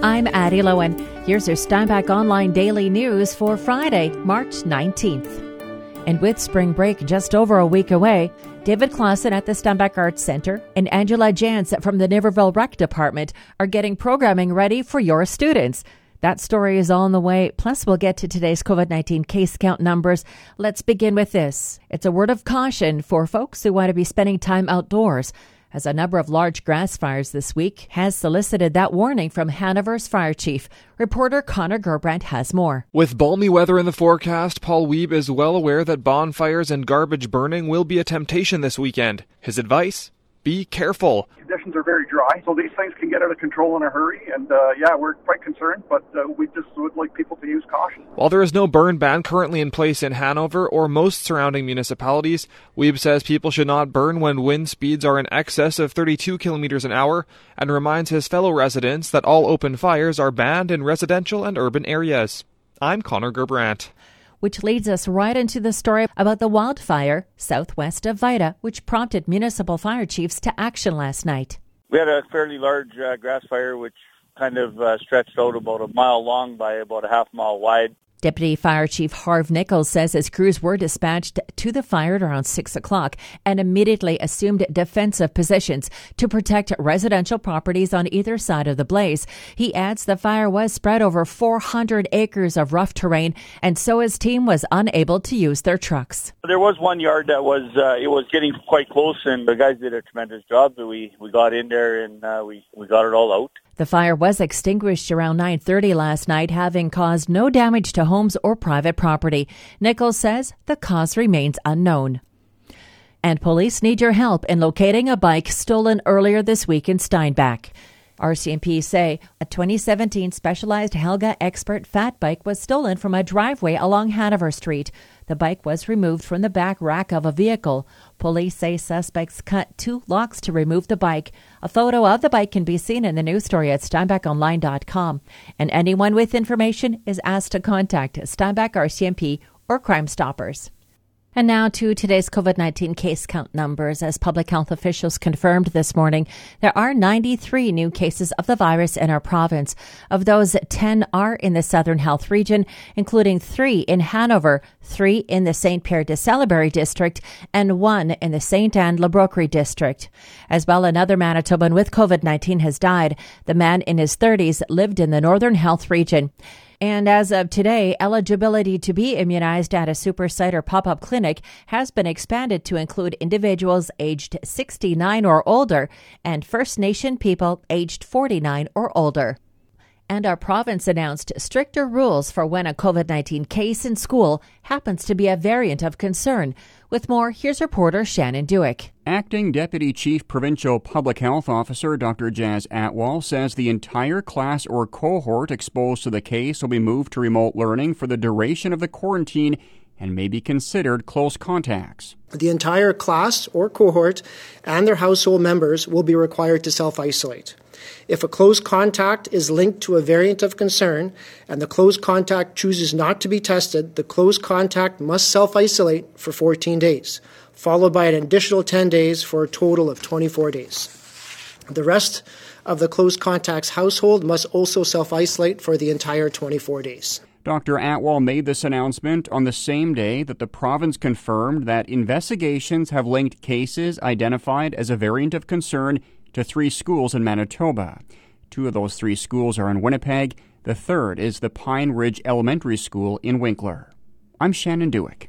I'm Addie Lowen. Here's your Steinbach Online Daily News for Friday, March 19th. And with spring break just over a week away, David Clausen at the Steinbach Arts Center and Angela Jans from the Niverville Rec Department are getting programming ready for your students. That story is all on the way. Plus, we'll get to today's COVID 19 case count numbers. Let's begin with this. It's a word of caution for folks who want to be spending time outdoors as a number of large grass fires this week has solicited that warning from Hanover's fire chief. Reporter Connor Gerbrandt has more. With balmy weather in the forecast, Paul Wiebe is well aware that bonfires and garbage burning will be a temptation this weekend. His advice? Be careful conditions are very dry, so these things can get out of control in a hurry. And uh, yeah, we're quite concerned, but uh, we just would like people to use caution. While there is no burn ban currently in place in Hanover or most surrounding municipalities, Wiebe says people should not burn when wind speeds are in excess of 32 kilometers an hour, and reminds his fellow residents that all open fires are banned in residential and urban areas. I'm Connor Gerbrandt which leads us right into the story about the wildfire southwest of Vida, which prompted municipal fire chiefs to action last night. We had a fairly large uh, grass fire, which kind of uh, stretched out about a mile long by about a half mile wide. Deputy Fire Chief Harv Nichols says his crews were dispatched to the fire at around 6 o'clock and immediately assumed defensive positions to protect residential properties on either side of the blaze. He adds the fire was spread over 400 acres of rough terrain, and so his team was unable to use their trucks. There was one yard that was uh, it was getting quite close, and the guys did a tremendous job. We we got in there and uh, we we got it all out. The fire was extinguished around 9:30 last night, having caused no damage to homes or private property. Nichols says the cause remains unknown. And police need your help in locating a bike stolen earlier this week in Steinbach. RCMP say a 2017 Specialized Hellga Expert fat bike was stolen from a driveway along Hanover Street. The bike was removed from the back rack of a vehicle. Police say suspects cut two locks to remove the bike. A photo of the bike can be seen in the news story at SteinbachOnline.com. And anyone with information is asked to contact Steinbach RCMP or Crime Stoppers. And now to today's COVID 19 case count numbers. As public health officials confirmed this morning, there are 93 new cases of the virus in our province. Of those, 10 are in the Southern Health region, including three in Hanover, three in the St. Pierre de Salaberry district, and one in the St. Anne La Broquerie district. As well, another Manitoban with COVID 19 has died. The man in his 30s lived in the Northern Health region. And as of today, eligibility to be immunized at a super site or pop up clinic has been expanded to include individuals aged 69 or older and First Nation people aged 49 or older and our province announced stricter rules for when a COVID 19 case in school happens to be a variant of concern. With more, here's reporter Shannon Dueck. Acting Deputy Chief Provincial Public Health Officer Dr. Jazz Atwal says the entire class or cohort exposed to the case will be moved to remote learning for the duration of the quarantine and may be considered close contacts. The entire class or cohort and their household members will be required to self isolate. If a close contact is linked to a variant of concern and the close contact chooses not to be tested, the close contact must self isolate for 14 days, followed by an additional 10 days for a total of 24 days. The rest of the close contacts household must also self isolate for the entire 24 days. Dr. Atwal made this announcement on the same day that the province confirmed that investigations have linked cases identified as a variant of concern to three schools in Manitoba. Two of those three schools are in Winnipeg. The third is the Pine Ridge Elementary School in Winkler. I'm Shannon Dueck.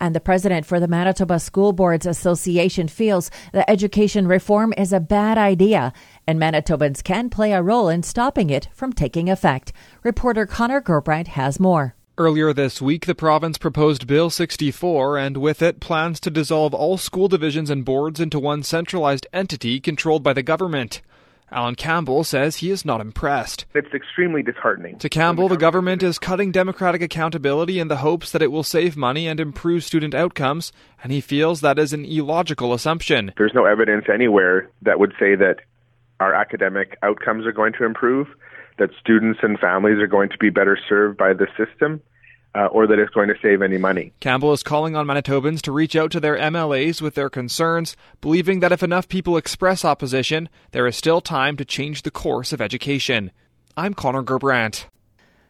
And the president for the Manitoba School Boards Association feels that education reform is a bad idea and Manitobans can play a role in stopping it from taking effect. Reporter Connor Gerbrandt has more. Earlier this week, the province proposed Bill 64 and with it plans to dissolve all school divisions and boards into one centralized entity controlled by the government. Alan Campbell says he is not impressed. It's extremely disheartening. To Campbell, the government is cutting democratic accountability in the hopes that it will save money and improve student outcomes, and he feels that is an illogical assumption. There's no evidence anywhere that would say that our academic outcomes are going to improve, that students and families are going to be better served by the system uh, or that it's going to save any money. Campbell is calling on Manitobans to reach out to their MLAs with their concerns, believing that if enough people express opposition, there is still time to change the course of education. I'm Connor Gerbrandt.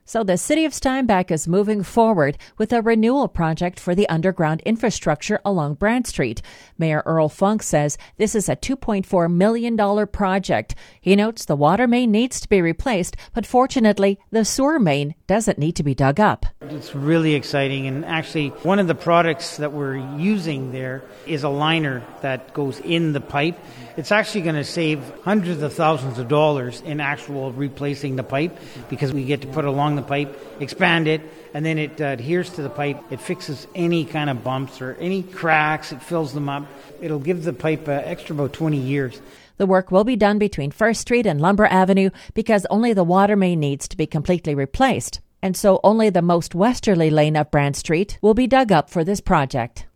So the city of Steinbach is moving forward with a renewal project for the underground infrastructure along Brandt Street. Mayor Earl Funk says this is a $2.4 million project. He notes the water main needs to be replaced, but fortunately, the sewer main doesn't need to be dug up. It's really exciting, and actually, one of the products that we're using there is a liner that goes in the pipe. It's actually going to save hundreds of thousands of dollars in actual replacing the pipe because we get to put along the pipe, expand it, and then it uh, adheres to the pipe. It fixes any kind of bumps or any cracks, it fills them up. It'll give the pipe uh, extra about 20 years. The work will be done between First Street and Lumber Avenue because only the water main needs to be completely replaced. And so only the most westerly lane of Brandt Street will be dug up for this project.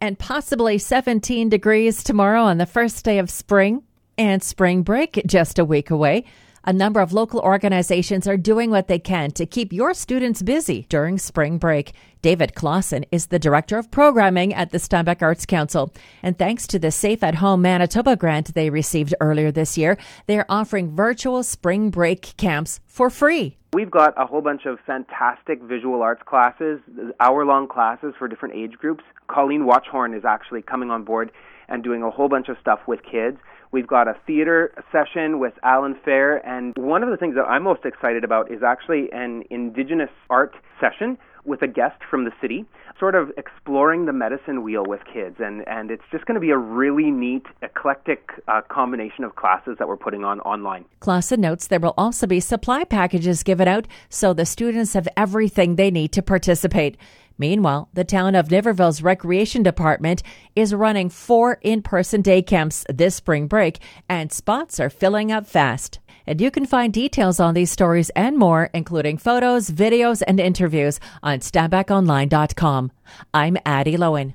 And possibly 17 degrees tomorrow on the first day of spring. And spring break just a week away. A number of local organizations are doing what they can to keep your students busy during spring break. David Clausen is the Director of Programming at the Steinbach Arts Council. And thanks to the Safe at Home Manitoba grant they received earlier this year, they are offering virtual spring break camps for free. We've got a whole bunch of fantastic visual arts classes, hour long classes for different age groups. Colleen Watchhorn is actually coming on board and doing a whole bunch of stuff with kids. We've got a theater session with Alan Fair, and one of the things that I'm most excited about is actually an Indigenous art session with a guest from the city, sort of exploring the medicine wheel with kids. And, and it's just going to be a really neat, eclectic uh, combination of classes that we're putting on online. Clausen notes there will also be supply packages given out so the students have everything they need to participate. Meanwhile, the town of Niverville's recreation department is running four in person day camps this spring break, and spots are filling up fast. And you can find details on these stories and more, including photos, videos, and interviews on SteinbachOnline.com. I'm Addie Lowen.